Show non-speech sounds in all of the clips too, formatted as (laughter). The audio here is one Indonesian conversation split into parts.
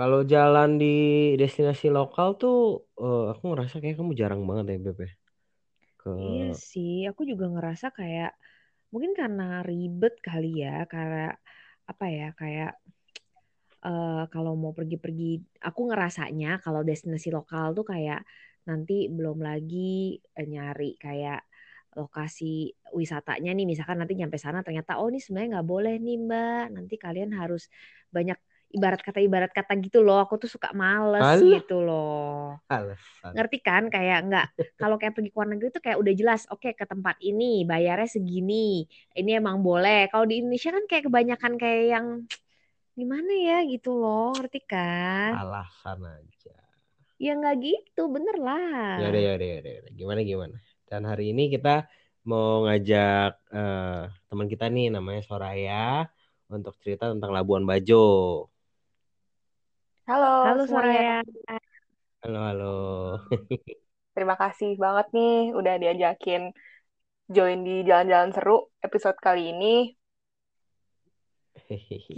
Kalau jalan di destinasi lokal tuh, eh, aku ngerasa kayak kamu jarang banget ya, Beb ya. Ke Iya sih, aku juga ngerasa kayak mungkin karena ribet kali ya, karena apa ya, kayak eh, kalau mau pergi-pergi, aku ngerasanya kalau destinasi lokal tuh kayak nanti belum lagi eh, nyari kayak lokasi wisatanya nih, misalkan nanti nyampe sana ternyata oh ini sebenarnya nggak boleh nih Mbak, nanti kalian harus banyak ibarat kata ibarat kata gitu loh, aku tuh suka males Alah, gitu loh. alasan. Ngerti kan? Kayak nggak (laughs) kalau kayak pergi ke luar negeri tuh kayak udah jelas, oke ke tempat ini bayarnya segini, ini emang boleh. Kalau di Indonesia kan kayak kebanyakan kayak yang gimana ya gitu loh, ngerti kan? Alasan aja. Ya nggak gitu, bener Ya lah. ya udah, ya udah, ya udah. Gimana, gimana. Dan hari ini kita mau ngajak eh, teman kita nih, namanya Soraya, untuk cerita tentang Labuan Bajo. Halo Halo semuanya, Soraya. Halo, halo. terima kasih banget nih udah diajakin join di Jalan-Jalan Seru episode kali ini.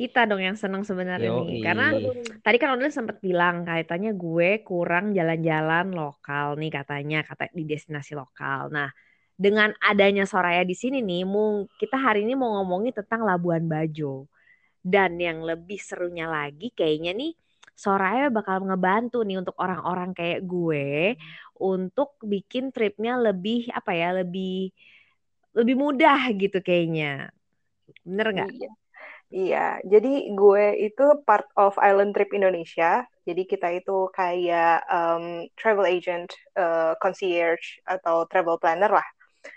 Kita dong yang seneng sebenarnya nih. Karena tadi kan udah sempat bilang kaitannya gue kurang jalan-jalan lokal nih katanya, kata di destinasi lokal. Nah, dengan adanya Soraya di sini nih, mung- kita hari ini mau ngomongin tentang Labuan Bajo. Dan yang lebih serunya lagi kayaknya nih Soraya bakal ngebantu nih untuk orang-orang kayak gue untuk bikin tripnya lebih apa ya, lebih lebih mudah gitu kayaknya. Bener nggak? Iya. Iya, jadi gue itu part of Island Trip Indonesia. Jadi kita itu kayak um, travel agent, uh, concierge atau travel planner lah.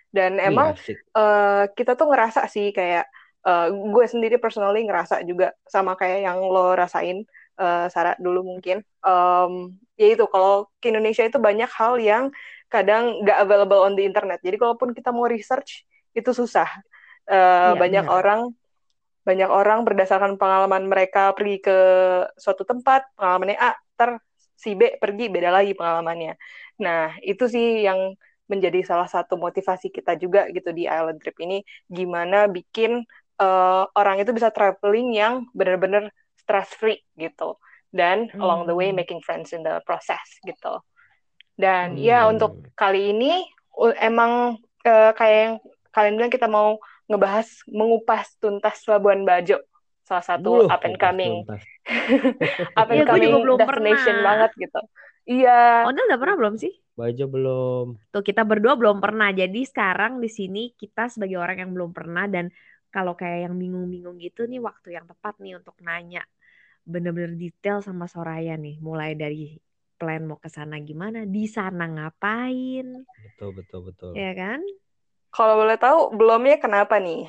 Dan emang asik. uh, kita tuh ngerasa sih kayak uh, gue sendiri personally ngerasa juga sama kayak yang lo rasain uh, Sarah dulu mungkin. Um, ya itu kalau ke Indonesia itu banyak hal yang kadang nggak available on the internet. Jadi kalaupun kita mau research itu susah. Uh, Iya, banyak bener. orang banyak orang berdasarkan pengalaman mereka pergi ke suatu tempat, pengalamannya A, ter si B pergi beda lagi pengalamannya. Nah, itu sih yang menjadi salah satu motivasi kita juga gitu di island trip ini gimana bikin uh, orang itu bisa traveling yang benar-benar stress free gitu dan along the way Hmm. making friends in the process gitu. Dan ya Hmm. untuk kali ini emang uh, kayak yang kalian bilang kita mau ngebahas mengupas tuntas Labuan Bajo salah satu Duh, up and coming (laughs) up and Iya, gue juga coming belum destination pernah. banget gitu. Iya. Onda udah pernah belum sih? Bajo belum. Tuh kita berdua belum pernah. Jadi sekarang di sini kita sebagai orang yang belum pernah dan kalau kayak yang bingung-bingung gitu nih waktu yang tepat nih untuk nanya bener-bener detail sama Soraya nih. Mulai dari plan mau ke sana gimana, di sana ngapain, Betul, betul, betul. ya kan? Kalau boleh tahu belumnya kenapa nih?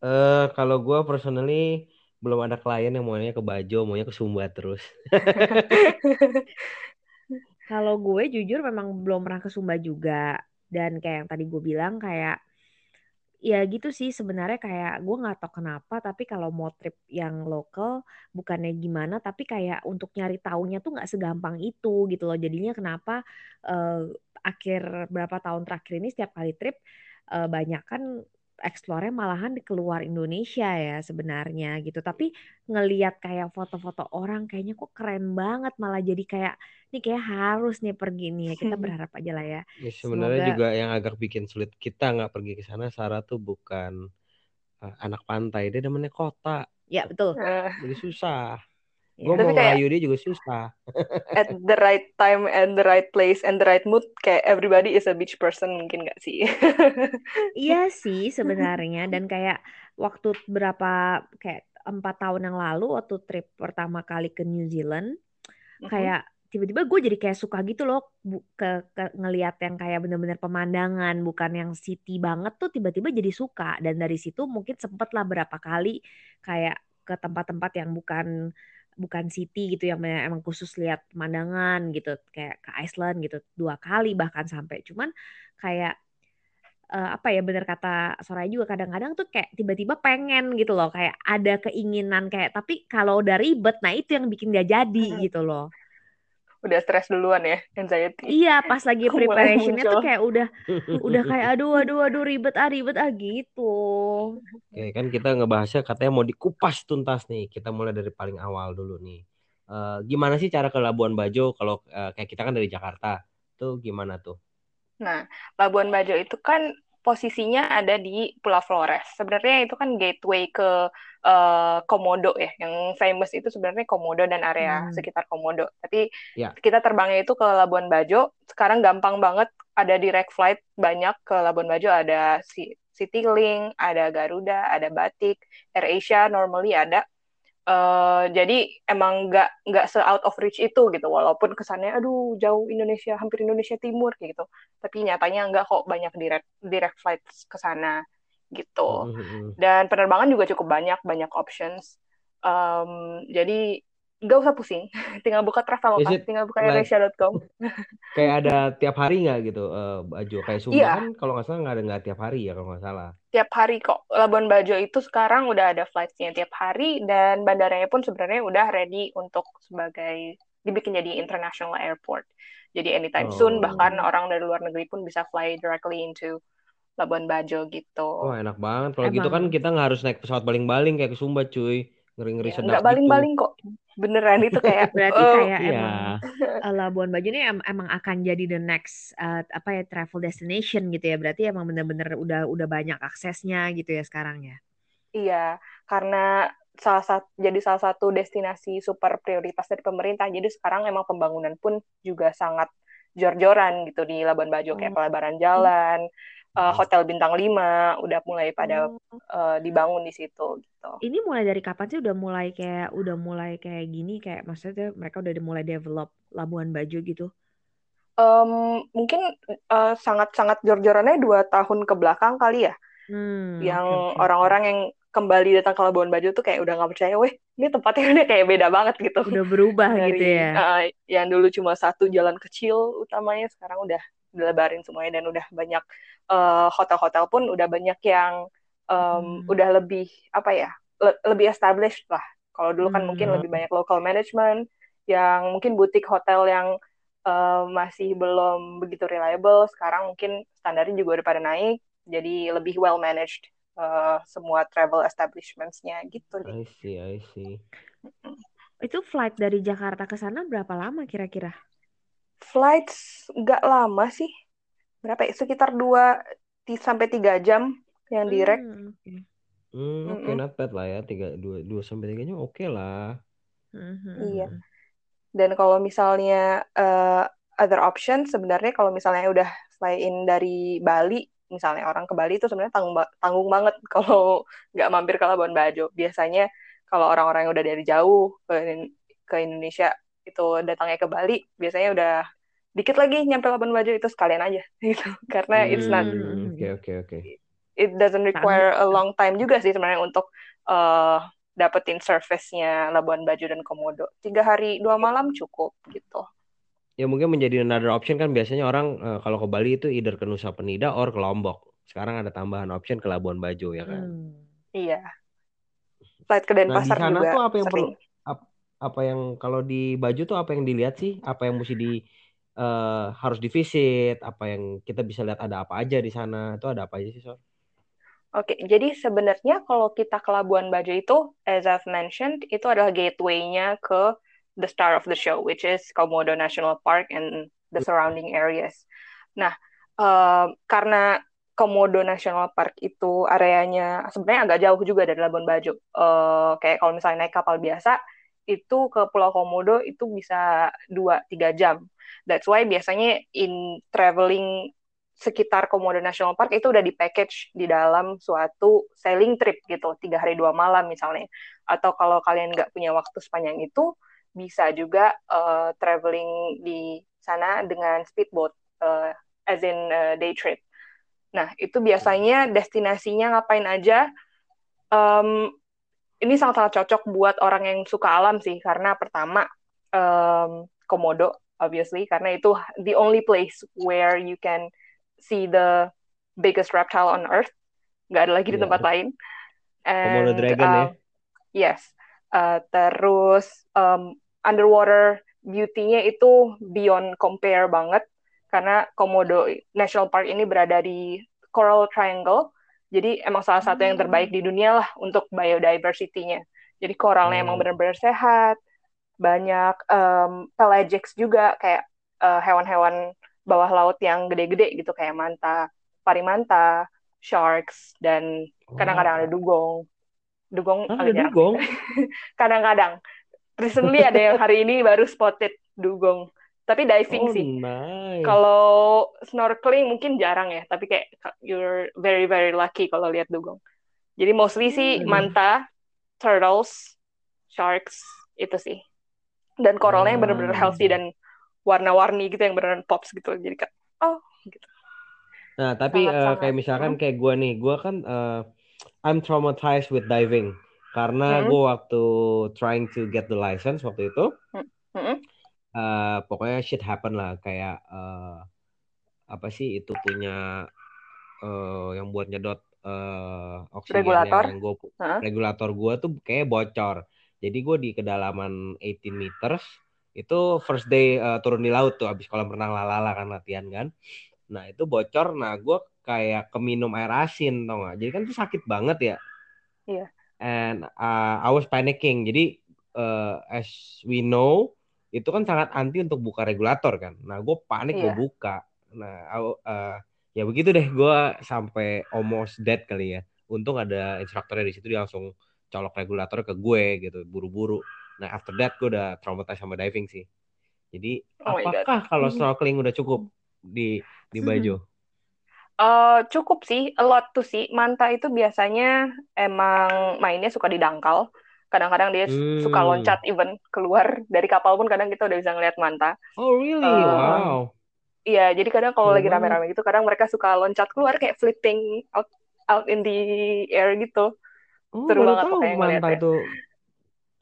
Eh, kalau gue personally belum ada klien yang maunya ke Bajo, maunya ke Sumba terus. (laughs) Kalau gue jujur memang belum pernah ke Sumba juga. Dan kayak yang tadi gue bilang kayak ya gitu sih sebenarnya kayak gue nggak tahu kenapa tapi kalau mau trip yang lokal bukannya gimana tapi kayak untuk nyari taunya tuh nggak segampang itu gitu loh. Jadinya kenapa eh, akhir berapa tahun terakhir ini setiap kali trip eh, banyak kan explore malahan di keluar Indonesia ya sebenarnya gitu. Tapi ngeliat kayak foto-foto orang kayaknya kok keren banget malah jadi kayak nih kayak harus nih pergi nih ya. Kita (laughs) berharap aja lah ya. Ya, sebenarnya semoga juga yang agak bikin sulit kita nggak pergi ke sana, Sarah tuh bukan eh, anak pantai, dia namanya kota. ya betul. Eh, Jadi susah. Gue mau ngerayu dia juga susah. (laughs) at the right time and the right place and the right mood kayak everybody is a beach person mungkin nggak sih? (laughs) Iya sih sebenarnya dan kayak waktu berapa kayak empat tahun yang lalu waktu trip pertama kali ke New Zealand kayak tiba-tiba gue jadi kayak suka gitu loh bu- ke, ke ngelihat yang kayak bener-bener pemandangan bukan yang city banget tuh tiba-tiba jadi suka dan dari situ mungkin sempet lah berapa kali kayak ke tempat-tempat yang bukan bukan city gitu yang memang emang khusus lihat pemandangan gitu kayak ke Iceland gitu dua kali bahkan sampai. Cuman kayak eh, apa ya bener kata Soraya juga kadang-kadang tuh kayak tiba-tiba pengen gitu loh kayak ada keinginan kayak tapi kalau udah ribet nah itu yang bikin gak jadi gitu loh Udah stres duluan ya, anxiety. iya pas lagi preparationnya tuh kayak udah (laughs) udah kayak aduh aduh aduh ribet ah ribet ah gitu Oke, kan kita ngebahasnya katanya mau dikupas tuntas nih. Kita mulai dari paling awal dulu nih. Eh, gimana sih cara ke Labuan Bajo kalau eh, kayak kita kan dari Jakarta? Tuh gimana tuh? Nah, Labuan Bajo itu kan posisinya ada di Pulau Flores. Sebenarnya itu kan gateway ke uh, Komodo ya. Yang famous itu sebenarnya Komodo dan area Hmm. sekitar Komodo. Tapi Ya. kita terbangnya itu ke Labuan Bajo. Sekarang gampang banget ada direct flight banyak ke Labuan Bajo. Ada Si- Citylink, ada Garuda, ada Batik, AirAsia normally ada. Eh, jadi emang nggak nggak se out of reach itu gitu walaupun kesannya aduh jauh Indonesia hampir Indonesia Timur kayak gitu tapi nyatanya nggak kok banyak direct direct flight ke sana gitu Mm-mm. dan penerbangan juga cukup banyak banyak options Em, jadi nggak usah pusing (laughs) tinggal buka Traveloka it tinggal buka like airasia.com (laughs) kayak ada tiap hari nggak gitu eh, Bajo? Kayak Sumba iya kan kalau nggak salah nggak ada nggak tiap hari ya kalau nggak salah. tiap hari kok Labuan Bajo itu sekarang udah ada flightnya tiap hari dan bandaranya pun sebenarnya udah ready untuk sebagai dibikin jadi international airport. Jadi anytime soon bahkan Oh, orang dari luar negeri pun bisa fly directly into Labuan Bajo gitu. wah enak banget. Kalau gitu kan kita nggak harus naik pesawat baling-baling kayak ke Sumba cuy. Ngeri-ngeri Ya, sedap nggak gitu. baling-baling kok. Beneran itu kayak (laughs) berarti oh kayak Iya. emang eh, Labuan Bajo ini em- emang akan jadi the next eh, apa ya travel destination gitu ya. Berarti emang bener-bener udah udah banyak aksesnya gitu ya sekarang ya. iya karena salah satu jadi salah satu destinasi super prioritas dari pemerintah. Jadi sekarang emang pembangunan pun juga sangat jor-joran gitu di Labuan Bajo kayak Oh. pelebaran jalan, Mm. hotel bintang 5 udah mulai pada eh, dibangun di situ gitu. Ini mulai dari kapan sih udah mulai kayak udah mulai kayak gini kayak maksudnya mereka udah mulai develop Labuan Bajo gitu. Em, mungkin eh, sangat-sangat jor-jorannya dua tahun ke belakang kali ya, Hmm, yang oke. orang-orang yang kembali datang ke Labuan Bajo tuh kayak udah nggak percaya, weh, ini tempatnya udah kayak beda banget gitu. Udah berubah (laughs) gitu Dari ya. eh, yang dulu cuma satu jalan kecil utamanya, sekarang udah dilebarin semuanya dan udah banyak eh, hotel-hotel pun udah banyak yang em, Hmm. udah lebih apa ya, le- lebih established lah. Kalau dulu kan mungkin Hmm. lebih banyak local management, yang mungkin butik hotel yang eh, masih belum begitu reliable. Sekarang mungkin standarnya juga udah pada naik, jadi lebih well managed eh, semua travel establishments-nya gitu deh. I see, I see. Itu flight dari Jakarta ke sana berapa lama kira-kira? Flights nggak lama sih, berapa ya? Sekitar 2 sampai 3 jam yang direct. Hmm, oke. Hmm, oke, Mm-mm. not bad lah ya. Tiga, dua, dua sampai tiganya oke lah. Hmm, hmm, Iya. Dan kalau misalnya eh, other option, sebenarnya kalau misalnya udah fly in dari Bali, misalnya orang ke Bali itu sebenarnya tanggung, ba- tanggung banget (laughs) kalau nggak mampir ke Labuan Bajo. Biasanya kalau orang-orang yang udah dari jauh ke, ke Indonesia itu datangnya ke Bali, biasanya udah dikit lagi nyampe Labuan Bajo itu sekalian aja (laughs) gitu. Karena it's not Hmm, oke, Hmm. oke, oke. it doesn't Karena require a long time juga sih sebenarnya untuk eh, dapetin service-nya Labuan Bajo dan Komodo. Tiga hari dua malam cukup gitu. Ya mungkin menjadi another option kan biasanya orang eh, kalau ke Bali itu either ke Nusa Penida or ke Lombok. Sekarang ada tambahan option ke Labuan Bajo ya kan. Hmm. Iya. Flight ke Nah, di Denpasar sana juga tuh apa yang perlu sering. ap- apa yang kalau di Bajo tuh apa yang dilihat sih? Apa yang mesti di eh, harus divisit? Apa yang kita bisa lihat ada apa aja di sana? Itu ada apa aja sih, Sor? Oke, jadi sebenarnya kalau kita ke Labuan Bajo itu, as I've mentioned, itu adalah gateway-nya ke the star of the show, which is Komodo National Park and the surrounding areas. Nah, eh, karena Komodo National Park itu areanya sebenarnya agak jauh juga dari Labuan Bajo. Eh, kayak kalau misalnya naik kapal biasa, itu ke Pulau Komodo itu bisa 2-3 jam. That's why biasanya in traveling sekitar Komodo National Park itu udah di package di dalam suatu sailing trip gitu, tiga hari dua malam misalnya. Atau kalau kalian nggak punya waktu sepanjang itu, bisa juga eh, traveling di sana dengan speedboat, eh, as in eh, day trip. Nah, itu biasanya destinasinya ngapain aja. Em, ini sangat-sangat cocok buat orang yang suka alam sih, karena pertama, em, Komodo, obviously, karena itu the only place where you can see the biggest reptile on earth. Nggak ada lagi di Iya. tempat lain. Komodo And, Dragon ya. um, yes. Uh, terus, um, underwater beauty-nya itu beyond compare banget, karena Komodo National Park ini berada di Coral Triangle, Jadi emang salah satu yang terbaik di dunia lah untuk biodiversity-nya. Jadi koralnya emang Oh. benar-benar sehat, banyak um, pelagics juga kayak uh, hewan-hewan bawah laut yang gede-gede gitu kayak manta, parimanta, sharks dan kadang-kadang ada dugong. Dugong Ah, ada jarang. dugong. (laughs) Kadang-kadang. Recently ada yang hari ini baru spotted dugong. Tapi diving Oh, sih. nice. Kalau snorkeling mungkin jarang ya, tapi kayak you're very very lucky kalau lihat dugong. Jadi mostly sih Hmm. manta, turtles, sharks itu sih. Dan koralnya yang benar-benar healthy dan warna-warni gitu yang beneran pops gitu. Jadi kayak oh gitu. Nah, tapi eh, Sangat-sangat. kayak misalkan kayak gue nih, gue kan eh, I'm traumatized with diving karena Hmm. gue waktu trying to get the license waktu itu, Mm-mm. Eh, pokoknya shit happen lah kayak eh, apa sih itu punya eh, yang buat nyedot eh, oksigennya Regulator? yang gue Hah? regulator gue tuh kayak bocor. Jadi gue di kedalaman 18 meters itu first day eh, turun di laut tuh habis kolam renang lalala kan latihan kan. Nah itu bocor, nah gue kayak keminum air asin tau gak? Jadi kan itu sakit banget ya. Iya. And uh, I was panicking. Jadi uh, as we know itu kan sangat anti untuk buka regulator kan. Nah gue panik gue Iya. buka. Nah uh, ya begitu deh gue sampai almost dead kali ya. Untung ada instrukturnya di situ dia langsung colok regulator ke gue gitu buru-buru. Nah after that gue udah traumatized sama diving sih. Jadi Oh apakah kalau Mhm. snorkeling udah cukup di di Bajo? Eh, cukup sih, a lot tuh sih. Manta itu biasanya emang mainnya suka di dangkal. Kadang-kadang dia Hmm. suka loncat even keluar dari kapal pun kadang kita udah bisa ngeliat manta. Oh really? Eh, wow. Iya, jadi kadang kalau lagi rame-rame gitu, kadang mereka suka loncat keluar kayak flipping out out in the air gitu. Oh Seru banget tahu pokoknya manta itu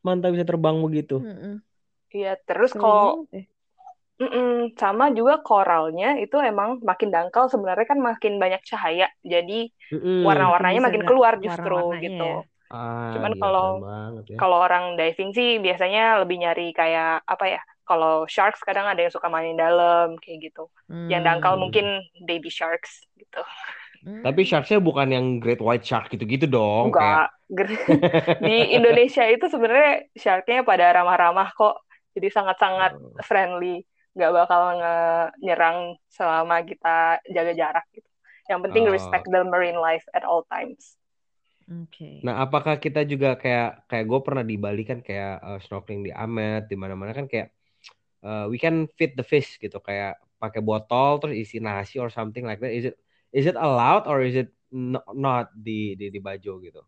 manta bisa terbang begitu. Iya, terus Seru kalau banget ya. Mm-mm, sama juga koralnya itu emang makin dangkal sebenarnya kan makin banyak cahaya. Jadi Mm-mm. warna-warnanya Bisa makin keluar justru warna-warnanya gitu. ya? Ah, Cuman gila kalau ya. kalau orang diving sih biasanya lebih nyari kayak apa ya? Kalau sharks kadang ada yang suka main dalam kayak gitu. Yang dangkal Hmm. mungkin baby sharks gitu. Hmm. Tapi sharksnya bukan yang great white shark gitu-gitu dong, kayak Enggak. (laughs) Di Indonesia itu sebenarnya sharknya pada ramah-ramah kok. Jadi sangat-sangat Oh. friendly. Nggak bakal nge- nyerang selama kita jaga jarak gitu. Yang penting Oh. respect the marine life at all times. Oke. Nah, apakah kita juga kayak kayak gue pernah di Bali kan kayak eh, snorkeling di Amet di mana-mana kan kayak eh, we can feed the fish gitu kayak pakai botol terus isi nasi or something like that. Is it is it allowed or is it no- not di di di Bajo gitu?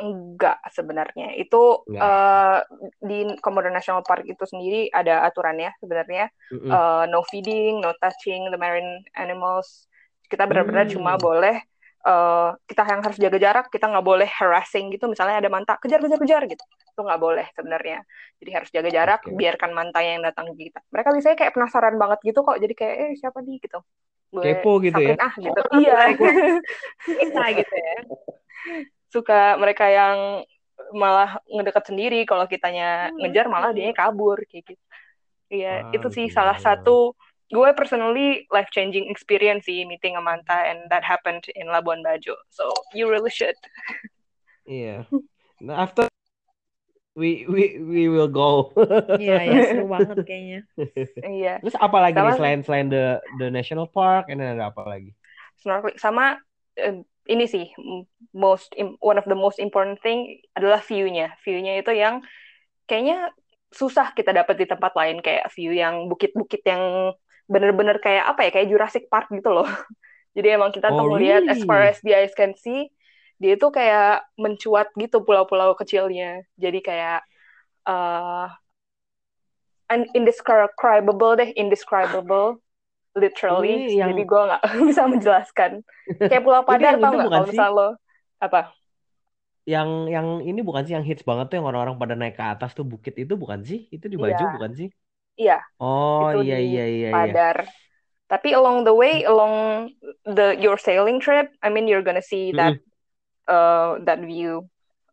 Enggak sebenarnya. Itu Enggak. eh, di Komodo National Park itu sendiri ada aturannya sebenarnya. Mm-mm. Eh, no feeding, no touching the marine animals. Kita benar-benar Hmm. cuma boleh eh, kita yang harus jaga jarak, kita nggak boleh harassing gitu. Misalnya ada manta, kejar, kejar, kejar gitu. Itu nggak boleh sebenarnya. Jadi harus jaga jarak, Oke. biarkan manta yang datang ke kita. Mereka biasanya kayak penasaran banget gitu kok. Jadi kayak, eh siapa nih gitu. Gue Kepo gitu ya? ah gitu. (laughs) Iya. Kita gitu ya. Suka mereka yang malah ngedeket sendiri kalau kitanya Hmm, ngejar malah lucu. dia kabur kayak gitu. Iya, itu sih salah satu gue personally life changing experience sih meeting a manta and that happened in Labuan Bajo. So you really should. Iya. Nah, after we we we will go. (laughs) Iya ya seru banget kayaknya. Iya, Terus apa lagi nih Sama- selain selain the the national park, ini ada apa lagi? snorkeling sama eh, ini sih most im- one of the most important thing adalah view-nya. View-nya itu yang kayaknya susah kita dapat di tempat lain kayak view yang bukit-bukit yang bener-bener kayak apa ya kayak Jurassic Park gitu loh. (laughs) Jadi emang kita tuh Oh, ngelihat as far really? as the eyes can see dia itu kayak mencuat gitu pulau-pulau kecilnya. Jadi kayak uh, indescribable deh, indescribable literally. Ini yang- Jadi gue nggak (laughs) bisa menjelaskan. Kayak Pulau (laughs) Padar tau nggak kalau sih? misal lo apa? Yang yang ini bukan sih yang hits banget tuh yang orang-orang pada naik ke atas tuh bukit itu bukan sih? Itu di Iya. bukan sih? Iya, Oh itu iya di iya iya iya. Padar. Tapi along the way, along the your sailing trip, I mean you're gonna see that uh, that view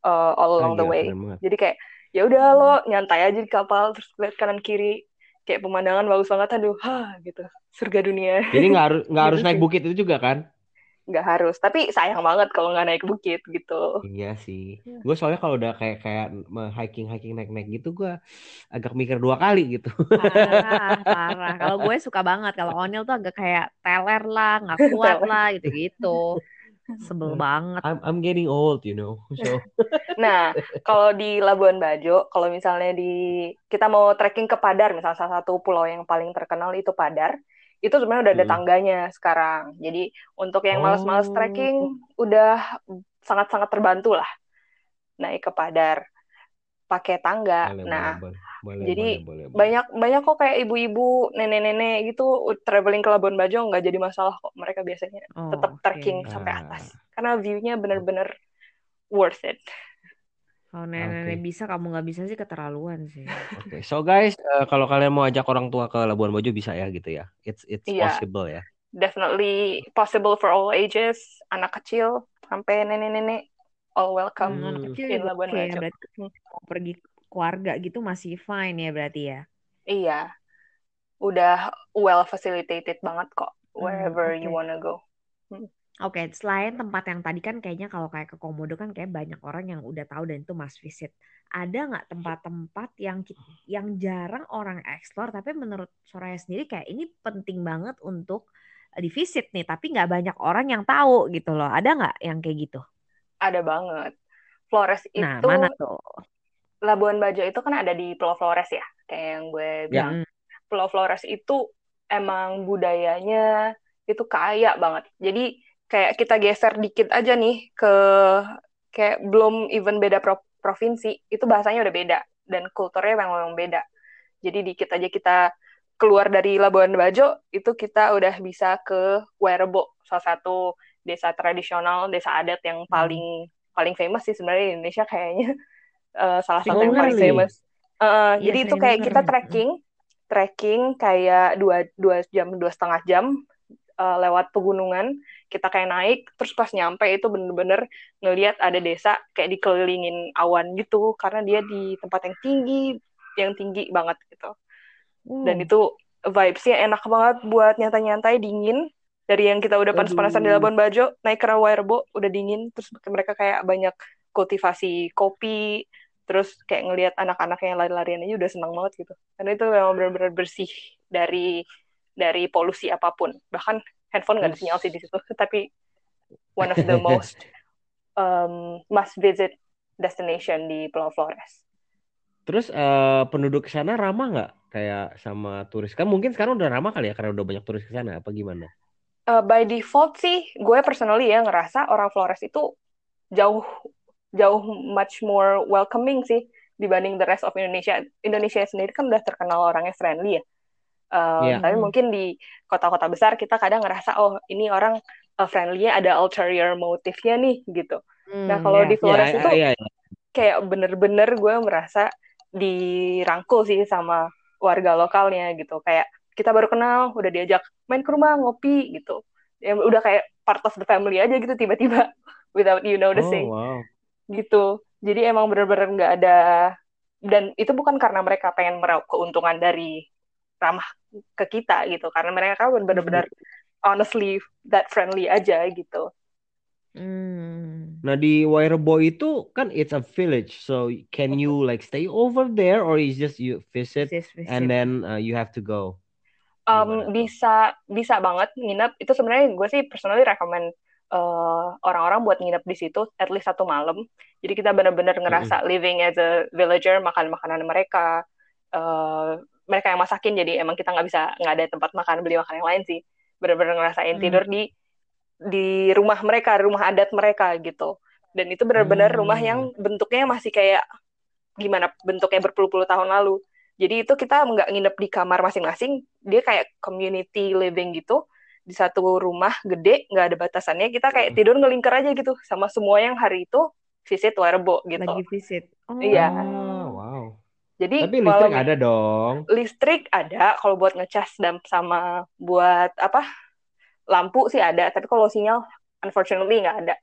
uh, all Ah, along the gila, way. Jadi kayak ya udah lo nyantai aja di kapal terus lihat kanan kiri kayak pemandangan bagus banget aduh ha gitu surga dunia Jadi nggak harus (laughs) nggak harus Gitu naik bukit itu juga kan? Nggak harus tapi sayang banget kalau nggak naik bukit gitu Iya sih. Iya. Gue soalnya kalau udah kayak kayak hiking hiking naik naik gitu gue agak mikir dua kali gitu. Parah, (laughs) parah. Kalau gue suka banget. Kalau Onil tuh agak kayak teler lah, nggak (laughs) kuat lah gitu-gitu. Sebel banget. I'm I'm getting old, you know. (laughs) So Nah, kalau di Labuan Bajo, kalau misalnya di kita mau trekking ke Padar, misalnya salah satu pulau yang paling terkenal itu Padar, itu sebenarnya udah ada Hmm. tangganya sekarang. Jadi untuk yang males-males Oh. trekking udah sangat-sangat terbantu lah naik ke Padar pakai tangga. boleh Nah, boleh boleh jadi boleh boleh. boleh. banyak banyak kok kayak ibu-ibu, nenek-nenek gitu traveling ke Labuan Bajo nggak jadi masalah kok. Mereka biasanya Oh, tetap oke. trekking sampai Ah. atas karena view-nya bener-bener worth it. Kalau nenek-nenek Oke. bisa, kamu nggak bisa sih keterlaluan sih. Oke, so guys, eh, kalau kalian mau ajak orang tua ke Labuan Bajo bisa ya gitu ya. It's it's Iya. possible ya. definitely possible for all ages, anak kecil sampai nenek-nenek all welcome Hmm, anak Hmm. kecil in Labuan oke ya. Bajo. Berarti Hmm. mau pergi keluarga gitu masih fine ya berarti ya. Iya, udah well facilitated banget kok wherever Hmm, you oke. wanna go. Oke, selain tempat yang tadi kan kayaknya kalau kayak ke Komodo kan kayak banyak orang yang udah tahu dan itu must visit. Ada nggak tempat-tempat yang ki- yang jarang orang explore tapi menurut Soraya sendiri kayak ini penting banget untuk eh, di visit nih tapi nggak banyak orang yang tahu gitu loh. Ada nggak yang kayak gitu? Ada banget. Flores Nah, itu mana tuh? Labuan Bajo itu kan ada di Pulau Flores ya, kayak yang gue Ya. bilang. Mm, Pulau Flores itu emang budayanya itu kaya banget. Jadi kayak kita geser dikit aja nih ke kayak belum even beda pro- provinsi, itu bahasanya udah beda dan kulturnya memang beda. Jadi dikit aja kita keluar dari Labuan Bajo, itu kita udah bisa ke Werebo, salah satu desa tradisional, desa adat yang Hmm. paling paling famous sih sebenarnya di Indonesia kayaknya (laughs) Eh, salah satu yang paling famous. Eh, Iya, jadi itu kayak kita trekking, trekking kayak dua dua jam dua setengah jam eh, lewat pegunungan. Kita kayak naik, terus pas nyampe itu bener-bener ngelihat ada desa kayak dikelilingin awan gitu, karena dia di tempat yang tinggi, yang tinggi banget gitu. Dan Oh. itu vibes-nya enak banget buat nyantai-nyantai, dingin. Dari yang kita udah panas-panasan di. Labuan Bajo, naik ke Rawairebo, udah dingin. Terus mereka kayak banyak kultivasi kopi, terus kayak ngelihat anak-anak yang lari-larian aja udah senang banget gitu. Karena itu memang benar-benar bersih dari dari polusi apa pun. Bahkan handphone nggak ada sinyal sih di situ, (laughs) tapi one of the (laughs) most um, must visit destination di Pulau Flores. Terus eh, penduduk ke sana ramah nggak kayak sama turis? Kan mungkin sekarang udah ramah kali ya karena udah banyak turis ke sana apa gimana? Uh, by default sih, gue personally ya ngerasa orang Flores itu jauh jauh much more welcoming sih dibanding the rest of Indonesia. Indonesia sendiri kan udah terkenal orangnya friendly ya. Uh, Iya. Tapi mungkin di kota-kota besar kita kadang ngerasa oh ini orang uh, friendly-nya ada ulterior motive-nya nih gitu. Nah Hmm, kalau ya. di Flores Iya, itu iya, iya. kayak bener-bener gue merasa dirangkul sih sama warga lokalnya gitu. Kayak kita baru kenal, udah diajak main ke rumah ngopi gitu. Ya udah kayak part of the family aja gitu tiba-tiba (laughs) without you Oh noticing wow. gitu. Jadi emang bener-bener nggak ada dan itu bukan karena mereka pengen meraup keuntungan dari ramah ke kita gitu, karena mereka kan bener-bener honestly that friendly aja gitu. Hmm. Nah di Wairebo itu kan it's a village, so can you like stay over there or is just you visit Visit, visit. and then uh, you have to go? Um, bisa bisa banget nginep itu sebenarnya gue sih personally recommend uh, orang-orang buat nginep di situ at least satu malam jadi kita benar-benar ngerasa living as a villager makan makanan mereka uh, mereka yang masakin jadi emang kita nggak bisa nggak ada tempat makan beli makan yang lain sih benar-benar ngerasain Hmm. tidur di di rumah mereka rumah adat mereka gitu dan itu benar-benar Hmm. rumah yang bentuknya masih kayak gimana bentuknya berpuluh-puluh tahun lalu jadi itu kita nggak nginep di kamar masing-masing, dia kayak community living gitu di satu rumah gede, nggak ada batasannya. Kita kayak tidur ngelingkar aja gitu sama semua yang hari itu visit Werebo gitu. Lagi visit. Oh. Iya. Jadi Tapi listrik ada dong. listrik ada kalau buat ngecas dan sama buat apa lampu sih ada, tapi kalau sinyal unfortunately nggak ada.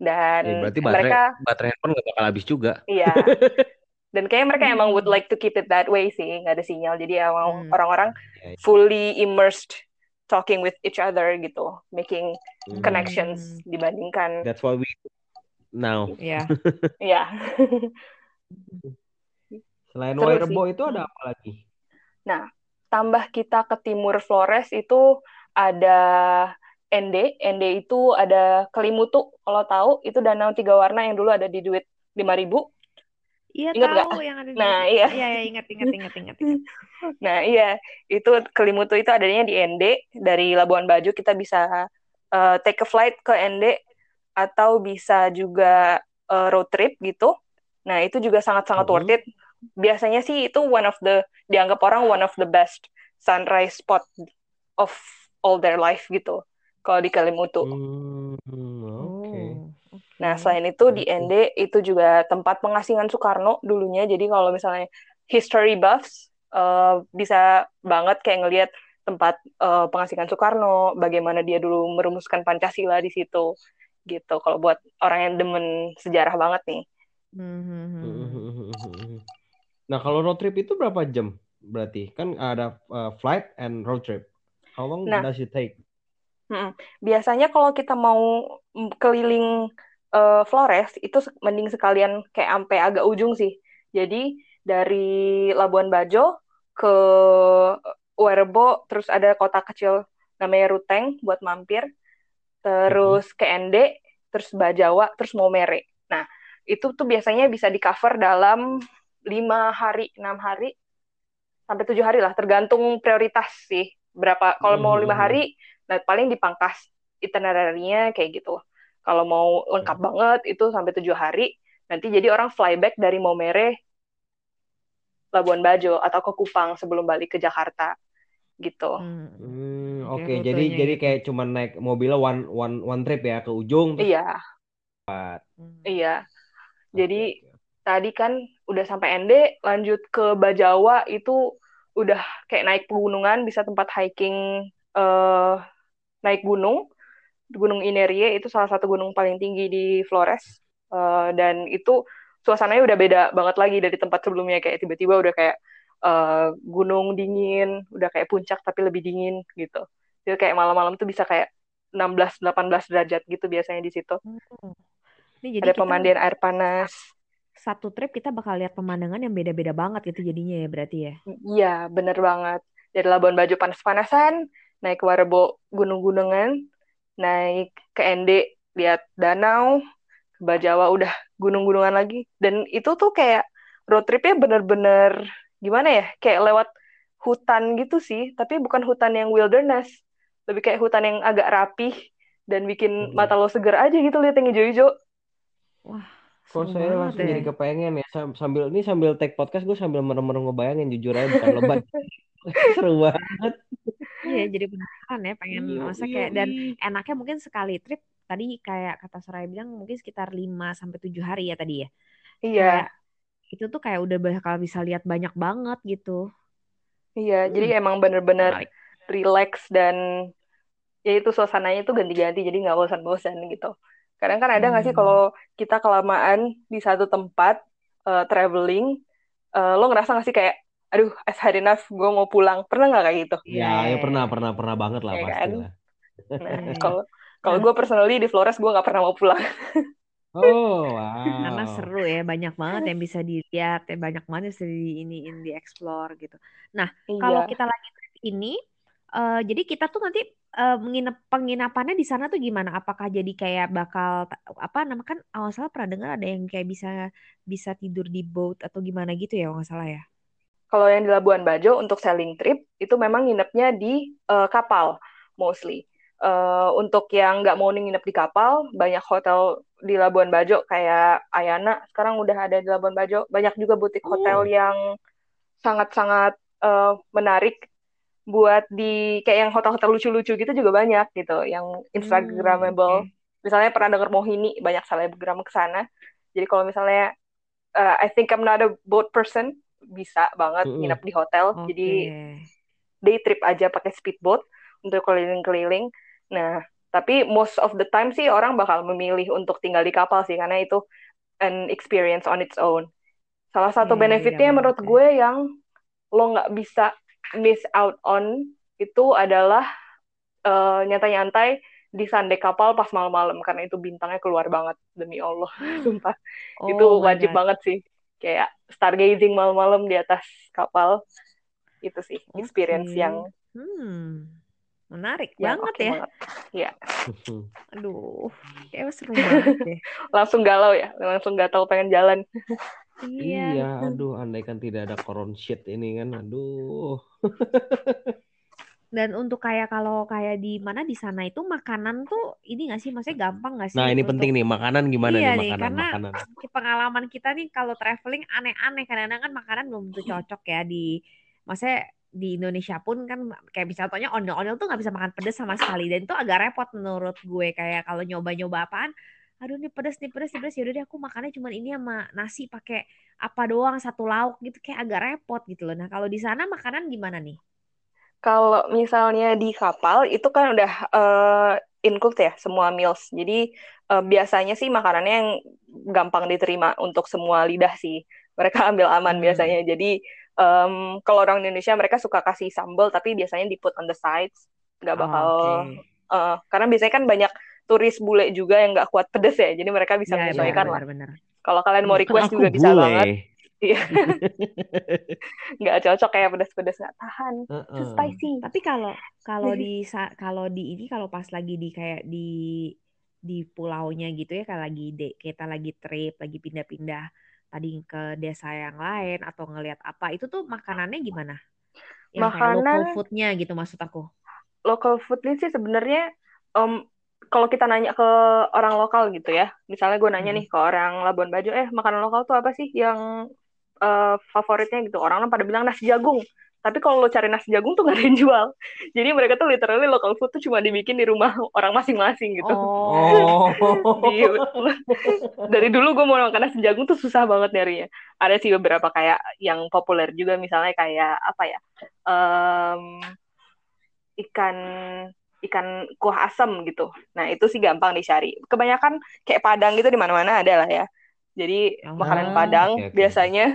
Dan Ya, berarti baterai mereka baterai handphone nggak bakal habis juga. Iya. (laughs) Dan kayaknya mereka Hmm. emang would like to keep it that way sih, nggak ada sinyal. Jadi emang Hmm. orang-orang Ya, ya. fully immersed talking with each other gitu, making Hmm. connections dibandingkan That's what we now. Ya. ya. (laughs) Selain Seru Wairebo sih. itu ada apa lagi? Tambah kita ke timur Flores itu ada Ende. Ende itu ada Kelimutu. Kalau tahu itu danau tiga warna yang dulu ada di duit 5000 Iya Ingat nggak? tahu yang ada di Nah, iya. Iya, iya, ingat ingat ingat ingat ingat. (laughs) Nah, iya, itu Kelimutu itu adanya di Ende. Dari Labuan Bajo kita bisa uh, take a flight ke Ende atau bisa juga uh, road trip gitu. Nah, itu juga sangat-sangat Mhm. worth it. Biasanya sih itu one of the dianggap orang one of the best sunrise spot of all their life gitu. Kalau di Kelimutu. Hmm, oke. Oh, Nah, selain itu di. Ende itu juga tempat pengasingan Soekarno dulunya. Jadi kalau misalnya history buffs eh, bisa banget kayak ngelihat tempat eh, pengasingan Soekarno, bagaimana dia dulu merumuskan Pancasila di situ. Gitu. Kalau buat orang yang demen sejarah banget nih. Hmm, hmm, hmm. Nah, kalau road trip itu berapa jam? Berarti kan ada uh, flight and road trip. How long Nah. does it take? Mm-mm. Biasanya kalau kita mau mm, keliling eh, Flores itu mending sekalian kayak sampai agak ujung sih. Jadi dari Labuan Bajo ke Werebo, terus ada kota kecil namanya Ruteng buat mampir, terus ke Ende, terus Bajawa, terus Momere. Nah, itu tuh biasanya bisa di cover dalam lima hari, enam hari, sampai tujuh hari lah, tergantung prioritas sih. Berapa? Kalau mau lima Mhm. hari, nah paling dipangkas itinerary-nya kayak gitu. Kalau mau lengkap banget itu sampai tujuh hari, nanti jadi orang flyback dari Momere, Labuan Bajo atau ke Kupang sebelum balik ke Jakarta gitu. Hmm. Hmm, Oke, oke. Jadi rutenya jadi kayak cuman naik mobilnya one one one trip ya ke ujung terus Iya, Hmm. iya. Jadi oke. tadi kan udah sampai Ende, lanjut ke Bajawa itu udah kayak naik pegunungan, bisa tempat hiking eh naik gunung. Gunung Inerie itu salah satu gunung paling tinggi di Flores. Eh, dan itu suasananya udah beda banget lagi dari tempat sebelumnya kayak tiba-tiba udah kayak eh, gunung dingin, udah kayak puncak tapi lebih dingin gitu. Jadi kayak malam-malam tuh bisa kayak 16-18 derajat gitu biasanya di situ. Oh. Ini jadi Ada kita pemandian air panas. Satu trip kita bakal lihat pemandangan yang beda-beda banget gitu jadinya ya berarti ya. Iya, bener banget. Dari Labuan Bajo panas-panasan, naik ke Warebo gunung-gunungan, naik ke Ende lihat danau, ke Bajawa udah gunung-gunungan lagi. Dan itu tuh kayak road tripnya bener-bener gimana ya? Kayak lewat hutan gitu sih, tapi bukan hutan yang wilderness. Lebih kayak hutan yang agak rapih dan bikin mata lo seger aja gitu lihat yang hijau-hijau. Wah, Kok saya langsung ya. jadi kepengen ya Sam- sambil ini sambil take podcast gue sambil merem-merem ngebayangin jujur aja bukan lebay. (laughs) Seru banget. Iya, jadi penasaran ya pengen Iya, masa iya, kayak dan iya. enaknya mungkin sekali trip tadi kayak kata Soraya bilang mungkin sekitar 5 sampai 7 hari ya tadi ya. Iya, Kayak itu tuh kayak udah bakal bisa lihat banyak banget gitu. iya. Hmm. Jadi emang bener-bener relax dan ya itu suasananya itu ganti-ganti jadi nggak bosan-bosan gitu. Kadang kan ada nggak sih Hmm. kalau kita kelamaan di satu tempat eh, traveling, eh, lo ngerasa nggak sih kayak, aduh, I've had enough, gue mau pulang. Pernah nggak kayak gitu? Iya, Ya, iya, ya pernah pernah pernah banget lah Ya pasti kan? lah. Nah, (laughs) kalau kalau Nah, gue personally di Flores gue nggak pernah mau pulang. (laughs) Oh, karena wow. seru ya, banyak banget yang bisa dilihat, ya banyak banget yang bisa di ini di explore gitu. Nah, kalau Iya. kita lagi trip ini, eh, jadi kita tuh nanti menginap penginapannya di sana tuh gimana? Apakah jadi kayak bakal apa nama kan awal salah pernah dengar ada yang kayak bisa bisa tidur di boat atau gimana gitu ya, kalau nggak salah ya? Kalau yang di Labuan Bajo untuk sailing trip itu memang nginepnya di eh, kapal mostly. Eh, untuk yang nggak mau nginep di kapal, banyak hotel di Labuan Bajo kayak Ayana sekarang udah ada di Labuan Bajo. Banyak juga butik hotel Oh. yang sangat-sangat eh, menarik buat di kayak yang hotel-hotel lucu-lucu gitu juga banyak gitu, yang Hmm, Instagramable. oke. Misalnya pernah denger Mohini, banyak selebgram ke sana. Jadi kalau misalnya eh, I think I'm not a boat person, bisa banget Mm-mm. nginep di hotel. Oke. Jadi day trip aja pakai speedboat untuk keliling-keliling. Nah, tapi most of the time sih orang bakal memilih untuk tinggal di kapal sih karena itu an experience on its own. Salah satu Iya, beda benefitnya banget menurut ya. gue yang lo nggak bisa miss out on itu adalah uh, nyantai-nyantai di sandek kapal pas malam-malam. Karena itu bintangnya keluar banget demi Allah. (laughs) Sumpah. Oh itu wajib God. banget sih. Kayak stargazing malam-malam di atas kapal. Itu sih experience okay. yang hmm. menarik yang banget okay ya. banget. ya (laughs) aduh kayak seru banget deh. (laughs) Langsung galau ya. Langsung gak tahu pengen jalan iya, iya aduh andaikan tidak ada koron shit ini kan aduh. Dan untuk kayak kalau kayak di mana di sana itu makanan tuh ini gak sih? Maksudnya gampang gak sih? Nah ini untuk... penting nih makanan gimana iya nih, makanan karena makanan. pengalaman kita nih kalau traveling aneh-aneh. Kadang-kadang kan makanan belum tentu cocok ya di maksudnya di Indonesia pun kan kayak bisa contohnya ondel-ondel tuh nggak bisa makan pedas sama sekali. Dan itu agak repot menurut gue kayak kalau nyoba-nyoba apaan aduh ini pedas nih pedas nih pedas yaudah deh aku makannya cuma ini sama nasi pakai apa doang satu lauk gitu kayak agak repot gitu loh nah kalau di sana makanan gimana nih kalau misalnya di kapal itu kan udah uh, include ya semua meals. Jadi uh, biasanya sih makanannya yang gampang diterima untuk semua lidah sih. Mereka (laughs) ambil aman hmm. biasanya. Jadi um, kalau orang Indonesia mereka suka kasih sambal tapi biasanya di put on the sides, nggak ah, bakal. Oh, okay. uh, karena biasanya kan banyak turis bule juga yang nggak kuat pedes ya. Jadi mereka bisa ya, menyesuaikan ya, lah. Kalau kalian mau request juga bisa banget. Iya. (laughs) nggak cocok kayak pedas-pedas nggak tahan. Uh -uh. spicy. Tapi kalau kalau di (laughs) kalau di ini kalau pas lagi di kayak di di pulaunya gitu ya kayak lagi de, kita lagi trip, lagi pindah-pindah tadi ke desa yang lain atau ngelihat apa itu tuh makanannya gimana? Yang Makanan local foodnya gitu maksud aku. Local foodnya sih sebenarnya um, kalau kita nanya ke orang lokal gitu ya, misalnya gue nanya hmm. nih ke orang Labuan Bajo, eh makanan lokal tuh apa sih yang uh, favoritnya? Gitu. Orang orang pada bilang nasi jagung. Tapi kalau lo cari nasi jagung tuh gak ada yang jual. (laughs) Jadi mereka tuh literally local food tuh cuma dibikin di rumah (laughs) orang masing-masing gitu. Oh. (laughs) di, dari dulu gue mau makan nasi jagung tuh susah banget nyarinya. Ada sih beberapa kayak yang populer juga misalnya kayak apa ya um, ikan ikan kuah asam gitu nah itu sih gampang dicari kebanyakan kayak padang gitu di mana-mana ada lah ya jadi oh, makanan Padang okay, okay. biasanya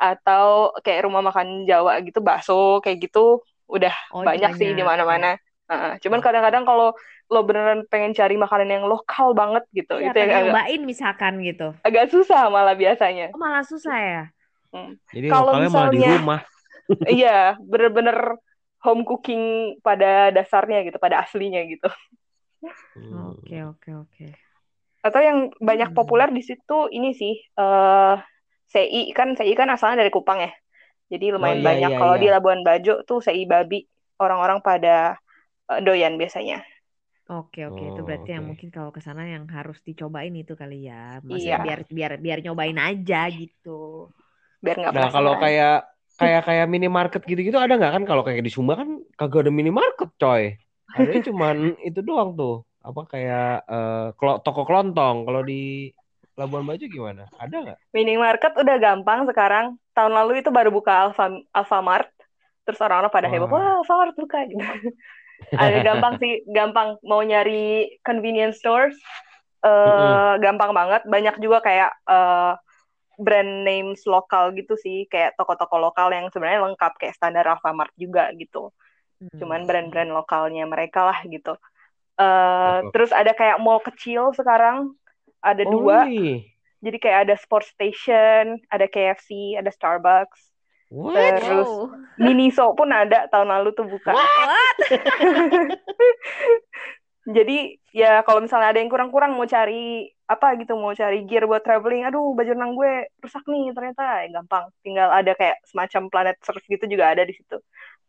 atau kayak rumah makan Jawa gitu bakso kayak gitu udah oh, banyak sih di mana-mana. Uh, cuman kadang-kadang kalau lo beneran pengen cari makanan yang lokal banget gitu, ya, itu yang agak misalkan gitu. Agak susah malah biasanya. Oh, malah susah ya. Hmm. Jadi kalau misalnya malah di rumah. (laughs) iya, bener-bener home cooking pada dasarnya gitu, pada aslinya gitu. Oke, oke, oke atau yang banyak hmm. populer di situ ini sih uh, eh, CI kan CI kan asalnya dari Kupang ya jadi lumayan oh, iya, banyak iya, kalau iya. di Labuan Bajo tuh CI babi orang-orang pada uh, doyan biasanya Oke oke oh, itu berarti okay. yang mungkin kalau ke sana yang harus dicobain itu kali ya. Maksudnya iya. biar biar biar nyobain aja gitu. Biar nggak Nah, kalau kayak kayak kayak minimarket gitu-gitu ada nggak kan kalau kayak di Sumba kan kagak ada minimarket coy. Ada (laughs) cuman itu doang tuh apa kayak uh, toko kelontong kalau di Labuan Bajo gimana? Ada nggak? Minimarket udah gampang sekarang. Tahun lalu itu baru buka Alfa Alfamart. Terus orang-orang pada heboh, wah Alfamart buka gitu. (laughs) Ada gampang sih, gampang mau nyari convenience stores. Uh, mm-hmm. gampang banget. Banyak juga kayak uh, brand names lokal gitu sih, kayak toko-toko lokal yang sebenarnya lengkap kayak standar Alfamart juga gitu. Hmm. Cuman brand-brand lokalnya mereka lah gitu. Uh, terus ada kayak mall kecil sekarang, ada oh, dua. Iya. Jadi kayak ada sports station, ada KFC, ada Starbucks. What? Terus oh. Miniso pun ada tahun lalu tuh buka. What? (laughs) (laughs) Jadi ya kalau misalnya ada yang kurang-kurang mau cari apa gitu mau cari gear buat traveling, aduh baju renang gue rusak nih ternyata ya gampang. Tinggal ada kayak semacam planet surf gitu juga ada di situ.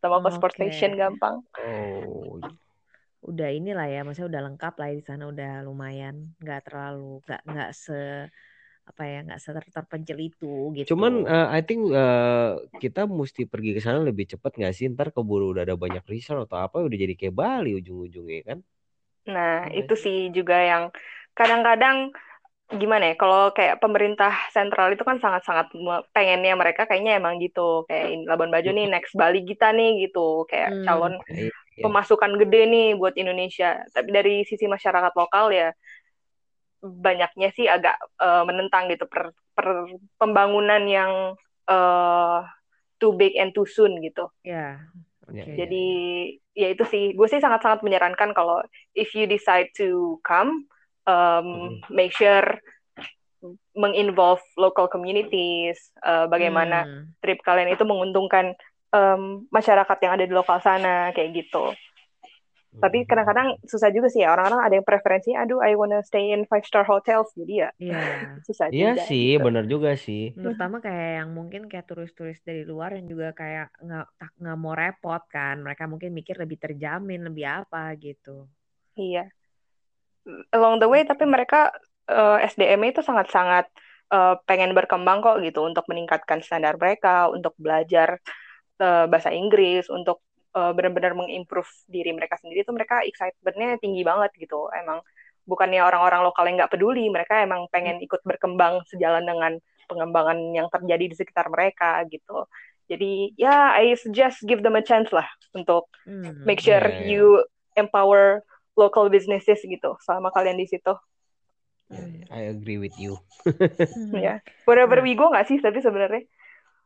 Sama ke okay. sport station gampang. Oh udah inilah ya, maksudnya udah lengkap lah ya di sana udah lumayan, nggak terlalu nggak nggak se apa ya nggak ter terpencil itu gitu. Cuman uh, I think uh, kita mesti pergi ke sana lebih cepat nggak sih? Ntar keburu udah ada banyak resort atau apa udah jadi kayak Bali ujung-ujungnya kan? Nah ya, itu sih? juga yang kadang-kadang gimana ya kalau kayak pemerintah sentral itu kan sangat-sangat pengennya mereka kayaknya emang gitu kayak Labuan Bajo nih next Bali kita nih gitu kayak hmm. calon iya. pemasukan gede nih buat Indonesia. Tapi dari sisi masyarakat lokal ya banyaknya sih agak uh, menentang gitu per, per pembangunan yang uh, too big and too soon gitu. Ya Ya, Ya, Jadi ya itu sih, gue sih sangat-sangat menyarankan kalau if you decide to come, um, make sure menginvolve local communities, uh, bagaimana Hmm. trip kalian itu menguntungkan um, masyarakat yang ada di lokal sana kayak gitu. Tapi Hmm. kadang-kadang susah juga sih ya orang-orang ada yang preferensi, aduh I wanna stay in five star hotels jadi ya Iya. (laughs) susah Iya juga sih, gitu. bener juga sih. Terutama kayak yang mungkin kayak turis-turis dari luar yang juga kayak nggak tak nggak mau repot kan. Mereka mungkin mikir lebih terjamin, lebih apa gitu. Iya. Along the way tapi mereka uh, SDM itu sangat-sangat uh, pengen berkembang kok gitu untuk meningkatkan standar mereka, untuk belajar uh, bahasa Inggris, untuk uh, benar-benar mengimprove diri mereka sendiri itu mereka excitementnya tinggi banget gitu. Emang bukannya orang-orang lokal yang nggak peduli, mereka emang pengen ikut berkembang sejalan dengan pengembangan yang terjadi di sekitar mereka gitu. Jadi ya I suggest give them a chance lah untuk Hmm. make sure Iya, iya. you empower local businesses gitu selama kalian di situ. Hmm. I agree with you. Hmm. Ya, wherever Nah. we go nggak sih tapi sebenarnya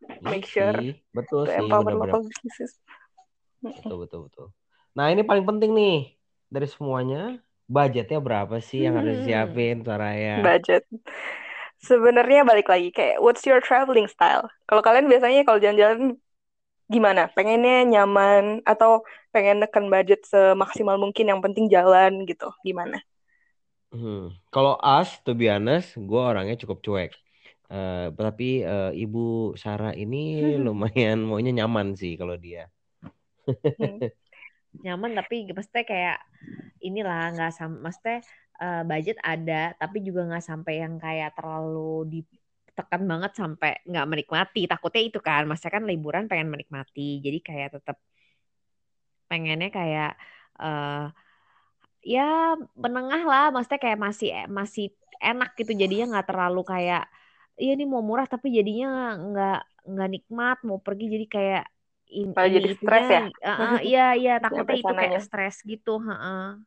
Iya make sure sih, betul to sih, empower local businesses. Betul, betul, betul. Nah, ini paling penting nih dari semuanya. Budgetnya berapa sih yang harus Hmm. disiapin, Soraya? Budget. Sebenarnya balik lagi kayak what's your traveling style? Kalau kalian biasanya kalau jalan-jalan gimana? Pengennya nyaman atau pengen neken budget semaksimal mungkin yang penting jalan gitu? Gimana? Hmm. Kalau us, to be honest, gue orangnya cukup cuek. Eh, tapi eh, Ibu Sarah ini lumayan maunya nyaman sih kalau dia. Hmm. (laughs) Nyaman tapi maksudnya kayak inilah nggak sam maksudnya eh, budget ada tapi juga nggak sampai yang kayak terlalu ditekan banget sampai nggak menikmati. Takutnya itu kan, maksudnya kan liburan pengen menikmati. Jadi kayak tetap pengennya kayak eh ya menengah lah maksudnya kayak masih masih enak gitu jadinya nggak terlalu kayak iya ini mau murah tapi jadinya nggak nggak nikmat mau pergi jadi kayak ini jadi stres ya? eh, iya iya (laughs) takutnya itu kayak stres gitu heeh.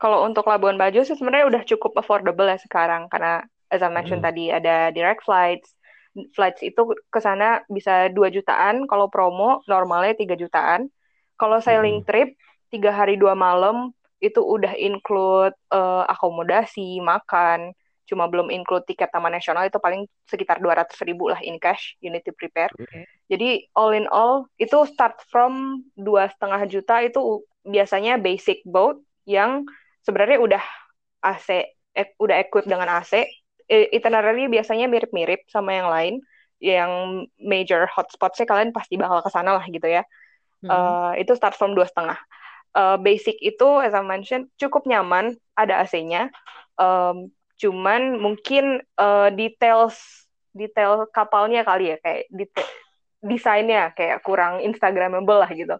Kalau untuk Labuan Bajo sih sebenarnya udah cukup affordable ya sekarang karena as I mentioned Hmm. tadi ada direct flights. Flights itu ke sana bisa 2 jutaan, kalau promo normalnya 3 jutaan. Kalau sailing Hmm. trip 3 hari 2 malam itu udah include eh, akomodasi, makan, cuma belum include tiket Taman Nasional itu paling sekitar 200 ribu lah in cash, you need to prepare. Oke. Jadi all in all itu start from dua setengah juta itu biasanya basic boat yang sebenarnya udah AC, eh, udah equip dengan AC. Itinerary biasanya mirip-mirip sama yang lain. Yang major hotspotsnya kalian pasti bakal ke sana lah gitu ya. Hmm. Eh, itu start from dua setengah. Eh, basic itu, as I mentioned, cukup nyaman, ada AC-nya. Em, cuman mungkin eh, details detail kapalnya kali ya, kayak detail, desainnya kayak kurang Instagramable lah gitu.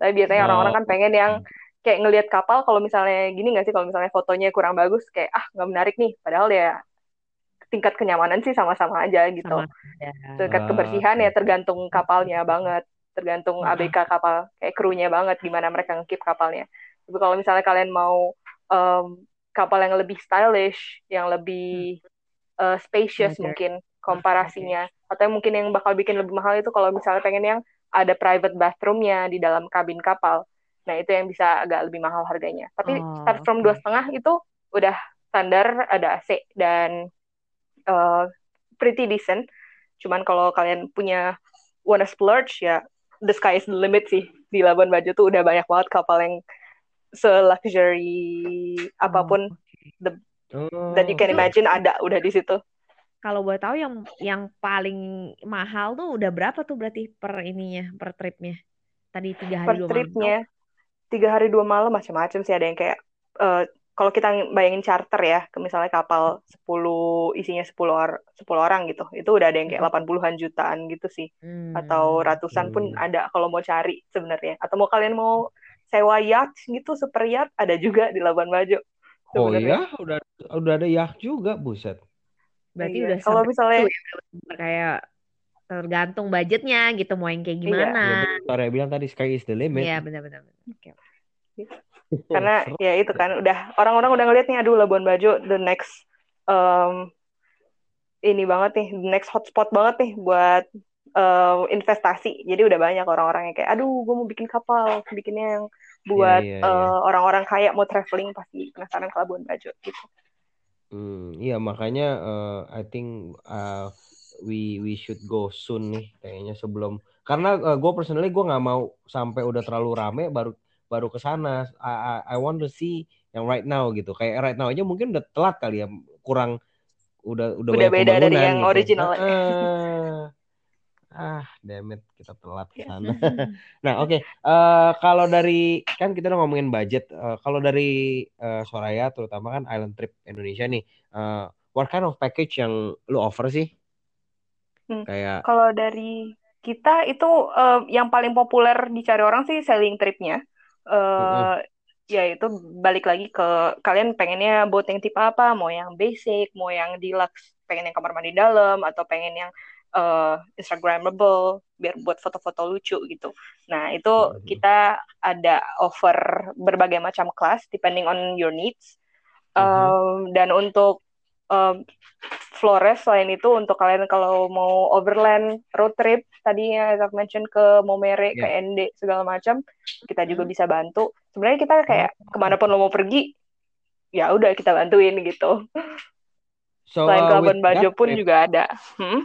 Tapi biasanya Oh. orang-orang kan pengen yang kayak ngelihat kapal kalau misalnya gini nggak sih kalau misalnya fotonya kurang bagus kayak ah nggak menarik nih padahal ya tingkat kenyamanan sih sama-sama aja gitu sama aja. tingkat Ah, kebersihan ya tergantung kapalnya banget tergantung Hmm. ABK kapal kayak krunya banget gimana mereka ngekip kapalnya tapi kalau misalnya kalian mau em, kapal yang lebih stylish yang lebih eh, spacious Modern. mungkin komparasinya. Atau mungkin yang bakal bikin lebih mahal itu kalau misalnya pengen yang ada private bathroomnya di dalam kabin kapal. Nah itu yang bisa agak lebih mahal harganya. Tapi Oh, start from dua setengah itu udah standar ada AC dan eh, pretty decent. Cuman kalau kalian punya wanna splurge ya the sky is the limit sih. Di Labuan Bajo tuh udah banyak banget kapal yang se-luxury apa pun Oh, that you can Itu- imagine ada udah di situ. Kalau boleh tahu yang yang paling mahal tuh udah berapa tuh berarti per ininya, per tripnya? Tadi tiga hari Per dua malam. tripnya tiga hari dua malam macam-macam sih ada yang kayak eh, kalau kita bayangin charter ya, ke misalnya kapal 10 isinya 10 or, 10 orang gitu. Itu udah ada yang kayak 80-an jutaan gitu sih. Hmm. Atau ratusan pun Hmm. ada kalau mau cari sebenarnya. Atau mau kalian mau sewa yacht gitu, super yacht ada juga di Labuan Bajo. Oh sebenarnya. ya, udah udah ada yacht juga, buset. Berarti Iya. udah Kalau misalnya situ ya, kayak tergantung budgetnya gitu mau yang kayak Iya. gimana. Ya, betul, Soraya bilang tadi sky is the limit. Iya benar-benar. Oke. karena ya itu kan udah orang-orang udah ngeliat nih aduh Labuan Bajo the next um, ini banget nih the next hotspot banget nih buat uh, investasi. Jadi udah banyak orang-orang yang kayak, aduh, gue mau bikin kapal, bikinnya yang buat yeah, yeah, yeah. Uh, orang-orang kaya mau traveling pasti penasaran ke Labuan Bajo gitu. Hmm, iya makanya uh, I think uh, we we should go soon nih kayaknya sebelum karena uh, gue personally gue nggak mau sampai udah terlalu rame baru baru ke sana. I, I, I want to see yang right now gitu. Kayak right now aja mungkin udah telat kali ya, kurang udah udah, udah beda dari yang gitu. original. Uh, ah, damn it, kita telat ke iya. sana. (laughs) nah, oke. Okay. Uh, eh, kalau dari kan kita udah ngomongin budget. Uh, kalau dari uh, Soraya terutama kan island trip Indonesia nih, uh, what kind of package yang lu offer sih? Hmm. Kayak kalau dari kita itu uh, yang paling populer dicari orang sih selling tripnya. Uh, mm-hmm. Ya itu balik lagi ke kalian pengennya boat yang tipe apa, mau yang basic, mau yang deluxe, pengen yang kamar mandi dalam atau pengen yang uh, Instagramable biar buat foto-foto lucu gitu. Nah itu mm-hmm. kita ada offer berbagai macam kelas depending on your needs. mm-hmm. Dan untuk um, Flores selain itu untuk kalian kalau mau overland road trip tadinya as I've mention ke Momere, yeah. ke Ende segala macam kita juga hmm. bisa bantu. Sebenarnya kita kayak hmm. ke mana pun lo mau pergi ya udah kita bantuin gitu. So, Selain uh, ke Labuan Bajo pun trip, juga ada. Hmm?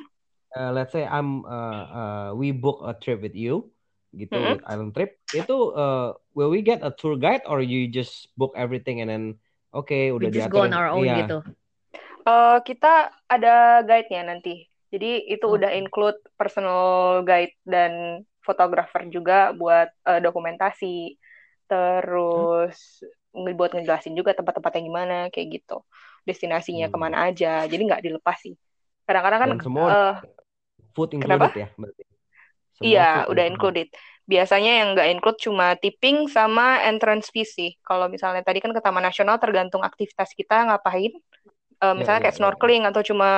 Uh, let's say I'm uh, uh, we book a trip with you gitu -hmm. with island trip itu uh, will we get a tour guide or you just book everything and then oke okay, udah we just go on our own yeah. gitu Uh, kita ada guide-nya nanti. Jadi itu okay. udah include personal guide dan fotografer juga buat uh, dokumentasi. Terus hmm. buat ngejelasin juga tempat-tempatnya gimana kayak gitu. Destinasinya hmm. ke mana aja. Jadi nggak dilepas sih. Kadang-kadang kan semua uh, food included kenapa? ya berarti. Semua iya, udah included. Biasanya yang nggak include cuma tipping sama entrance fee sih. Kalau misalnya tadi kan ke Taman Nasional tergantung aktivitas kita ngapain uh, misalnya ya, kayak ya, snorkeling ya. atau cuma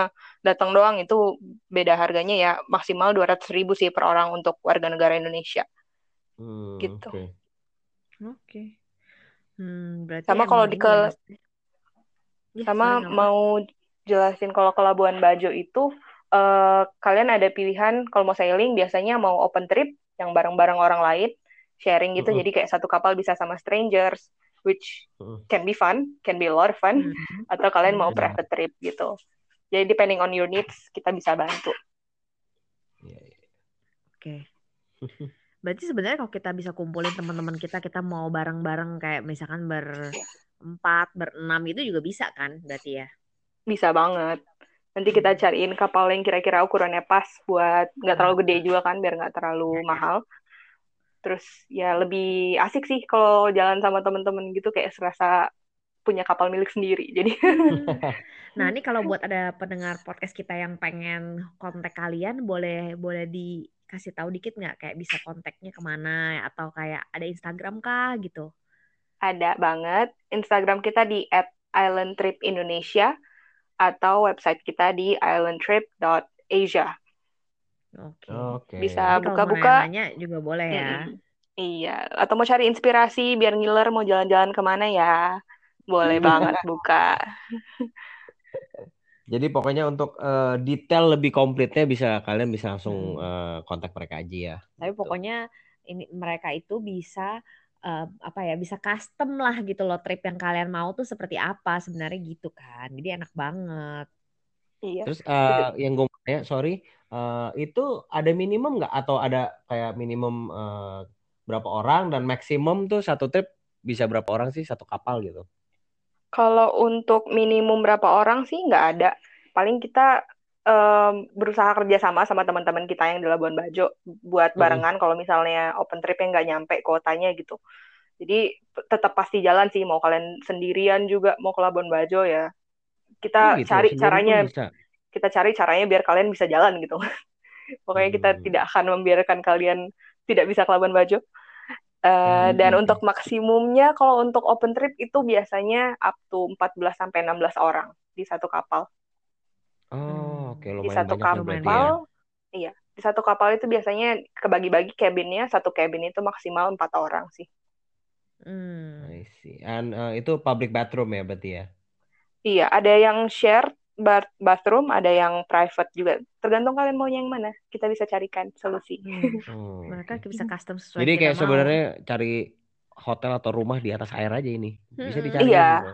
datang doang itu beda harganya ya maksimal dua ratus ribu sih per orang untuk warga negara Indonesia hmm, gitu oke okay. okay. hmm, sama kalau di ke ya, sama sorry, mau jelasin kalau ke Labuan Bajo itu uh, kalian ada pilihan kalau mau sailing biasanya mau open trip yang bareng-bareng orang lain sharing gitu uh -uh. jadi kayak satu kapal bisa sama strangers which can be fun, can be a lot of fun, hmm. atau kalian mau hmm. private trip gitu. Jadi depending on your needs kita bisa bantu. Iya, iya. Oke. Okay. Berarti sebenarnya kalau kita bisa kumpulin teman-teman kita, kita mau bareng-bareng kayak misalkan berempat, berenam itu juga bisa kan? Berarti ya? Bisa banget. Nanti kita hmm. cariin kapal yang kira-kira ukurannya pas buat nggak terlalu gede juga kan, biar nggak terlalu mahal. Terus ya lebih asik sih kalau jalan sama temen-temen gitu kayak serasa punya kapal milik sendiri jadi. (laughs) Nah ini kalau buat ada pendengar podcast kita yang pengen kontak kalian boleh boleh dikasih tahu dikit nggak? Kayak bisa kontaknya ke mana? Atau kayak ada Instagram kah gitu? Ada banget. Instagram kita di @islandtripindonesia atau website kita di islandtrip.asia Oke. Okay. Bisa buka-buka. Nanya juga boleh ya. Hmm, iya. Atau mau cari inspirasi biar ngiler mau jalan-jalan ke mana ya. Boleh banget (laughs) buka. Jadi pokoknya untuk uh, detail lebih komplitnya bisa kalian bisa langsung uh, kontak mereka aja ya. Tapi gitu. pokoknya ini mereka itu bisa uh, apa ya bisa custom lah gitu loh trip yang kalian mau tuh seperti apa sebenarnya gitu kan. Jadi enak banget. Iya. Terus uh, yang gue ya sorry uh, itu ada minimum nggak atau ada kayak minimum uh, berapa orang dan maksimum tuh satu trip bisa berapa orang sih satu kapal gitu? Kalau untuk minimum berapa orang sih nggak ada. Paling kita um, berusaha kerjasama sama teman-teman kita yang di Labuan Bajo buat hmm. barengan hmm. kalau misalnya open trip yang nggak nyampe kuotanya gitu. Jadi tetap pasti jalan sih mau kalian sendirian juga mau ke Labuan Bajo ya. Kita oh gitu, cari caranya kita cari caranya biar kalian bisa jalan gitu. (laughs) Pokoknya kita hmm. tidak akan membiarkan kalian tidak bisa ke Labuan Bajo. Uh, hmm. Dan untuk maksimumnya kalau untuk open trip itu biasanya up to 14 sampai 16 orang di satu kapal. Oh, oke okay. Di satu kapal. Ya. Iya, di satu kapal itu biasanya kebagi-bagi cabinnya, satu cabin itu maksimal empat orang sih. Hmm. I see. And uh, itu public bathroom ya berarti ya? Iya, ada yang share bath bathroom, ada yang private juga. Tergantung kalian mau yang mana. Kita bisa carikan solusi. Hmm. Oh, (laughs) Mereka bisa (laughs) custom sesuai Jadi yang kayak mau. sebenarnya cari hotel atau rumah di atas air aja ini. Bisa Mm-mm. dicari Iya. semua.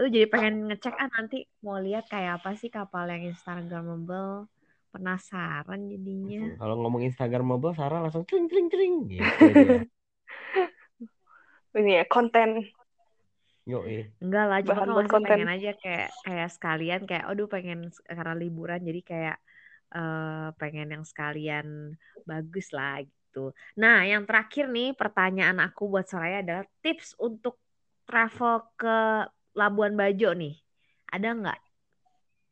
Lu jadi pengen ngecek ah nanti mau lihat kayak apa sih kapal yang Instagramable. Penasaran jadinya. Kalau ngomong Instagramable, Sarah langsung tring tring tring gitu. (laughs) Ini ya konten. Yo, eh. Enggak lah, cuma maksudnya konten. pengen aja kayak kayak sekalian kayak aduh pengen karena liburan jadi kayak eh pengen yang sekalian bagus lah gitu. Nah, yang terakhir nih pertanyaan aku buat Soraya adalah tips untuk travel ke Labuan Bajo nih. Ada nggak?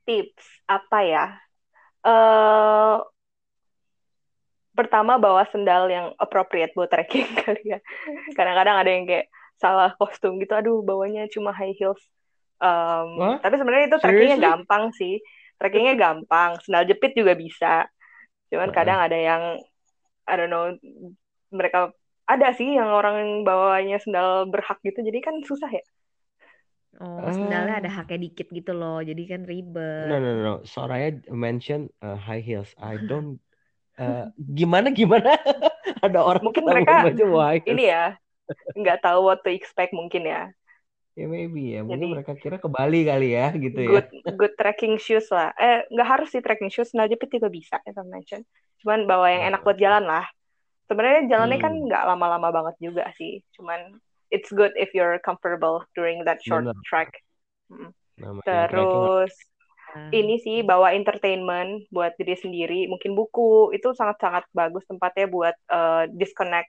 Tips apa ya? eh pertama bawa sendal yang appropriate buat trekking (laughs) kali ya. Kadang-kadang ada yang kayak salah kostum gitu. Aduh, bawanya cuma high heels. Em, Wah, tapi sebenarnya itu trekkingnya seriously? gampang sih. Trekkingnya gampang. Sendal jepit juga bisa. Cuman kadang ada yang I don't know mereka ada sih yang orang yang bawanya sendal berhak gitu. Jadi kan susah ya. Oh, sendalnya ada Ah. haknya dikit gitu loh. Jadi kan No, ribet. no, no, no. Soraya mention uh, high heels. I (laughs) don't. uh, gimana gimana? (laughs) Ada orang Mungkin mereka. Ini ya nggak tahu what to expect mungkin ya. Ya maybe ya. Mungkin Jadi mereka kira ke Bali kali ya, gitu ya. good good trekking shoes lah. Eh nggak harus sih trekking shoes, sandal jepit juga bisa as I mentioned. Cuman bawa yang enak Oh, buat jalan lah. Sebenarnya jalannya kan hmm, nggak lama-lama banget juga sih. Cuman it's good if you're comfortable during that short bener. trek. Mm. Namanya trekking harus Terus Nah, ini sih bawa entertainment buat diri sendiri, mungkin buku itu sangat-sangat bagus tempatnya buat uh, disconnect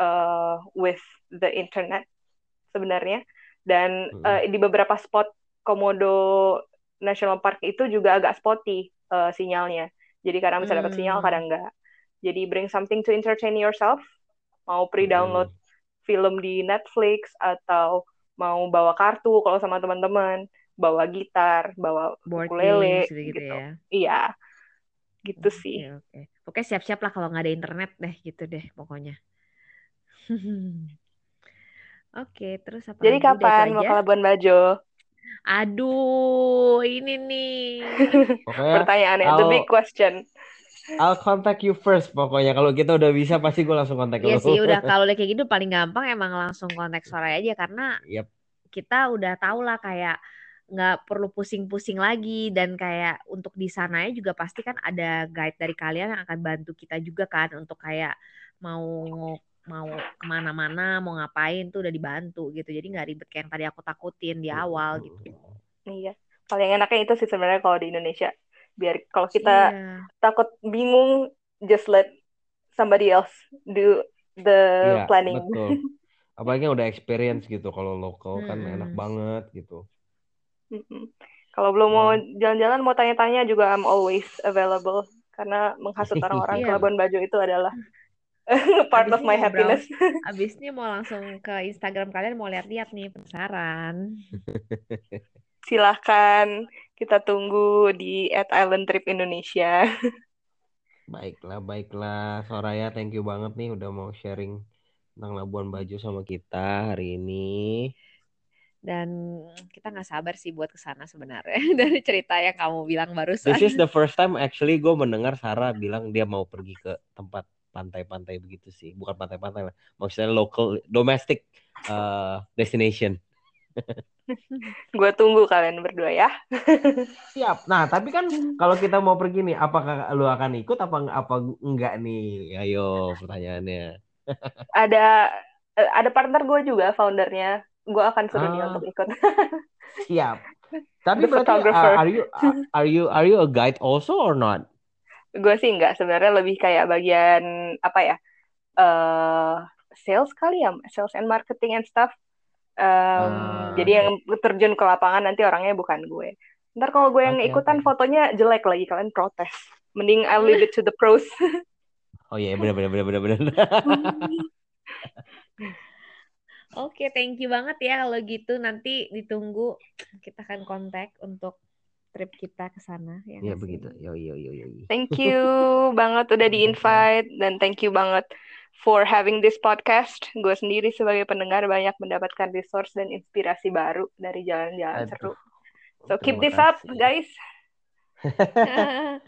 uh, with the internet sebenarnya. Dan Hmm. uh, di beberapa spot Komodo National Park itu juga agak spotty uh, sinyalnya. Jadi kadang bisa dapat sinyal, hmm. kadang enggak. Jadi bring something to entertain yourself. Mau pre-download Hmm. film di Netflix atau mau bawa kartu kalau sama teman-teman, bawa gitar, bawa board ukulele games gitu-gitu gitu. ya. Iya, gitu Oke, sih. oke. Pokoknya siap-siap lah kalau nggak ada internet deh, gitu deh pokoknya. (laughs) Oke, terus apa Jadi lagi? Kapan mau ke Labuan Bajo? Aduh, ini nih. (laughs) Pokoknya Pertanyaannya, the big question. I'll contact you first. Pokoknya kalau kita udah bisa pasti gue langsung kontak Iya sih, udah (laughs) kalau udah kayak gitu paling gampang emang langsung kontak Soraya aja karena Yap. kita udah tau lah kayak nggak perlu pusing-pusing lagi dan kayak untuk di sananya juga pasti kan ada guide dari kalian yang akan bantu kita juga kan untuk kayak mau mau ke mana-mana mau ngapain tuh udah dibantu gitu jadi nggak ribet kayak yang tadi aku takutin di awal gitu Iya. Paling enaknya itu sih sebenarnya kalau di Indonesia. Biar kalau kita iya takut bingung, just let somebody else do the Iya, planning. betul. (laughs) Apalagi yang udah experience gitu. Kalau lokal kan enak Mm-mm. banget gitu. Kalau belum mau Oh. jalan-jalan, mau tanya-tanya juga I'm always available. Karena menghasut orang-orang ke (laughs) Iya. Labuan Bajo itu adalah (laughs) part abis of my happiness. browse abis ini mau langsung ke Instagram kalian mau lihat-lihat nih penasaran Silahkan kita tunggu di at Island Trip Indonesia. (laughs) Baiklah, baiklah. Soraya, thank you banget nih udah mau sharing tentang Labuan Bajo sama kita hari ini. dan kita nggak sabar sih buat ke sana sebenarnya (laughs) dari cerita yang kamu bilang This barusan is the first time actually gue mendengar Sarah bilang dia mau pergi ke tempat pantai-pantai begitu sih. Bukan pantai-pantai lah. Maksudnya local, domestic uh, destination. (laughs) Gue tunggu kalian berdua ya. (laughs) Siap. Nah, tapi kan kalau kita mau pergi nih, apakah lu akan ikut apa apa enggak nih? Ayo pertanyaannya. (laughs) Ada eh, ada partner gue juga foundernya. Gue akan suruh dia Ah. untuk ikut. Siap. Tapi The berarti uh, are you are you are you a guide also or not? gue sih enggak sebenarnya lebih kayak bagian apa ya? eh sales kali ya, sales and marketing and stuff. Em, Ah, jadi yang terjun ke lapangan nanti orangnya bukan gue. Ntar kalau gue yang Oke, ikutan oke. fotonya jelek lagi kalian protes. Mending I leave it to the pros. (laughs) Oh iya, benar benar benar benar benar. (laughs) Oke, thank you banget ya kalau gitu nanti ditunggu kita akan kontak untuk trip kita ke sana ya Iya begitu. Yo yo yo yo. Thank you banget udah di-invite dan thank you banget for having this podcast. Gue sendiri sebagai pendengar banyak mendapatkan resource dan inspirasi baru dari jalan-jalan seru. So keep this up, guys. (laughs)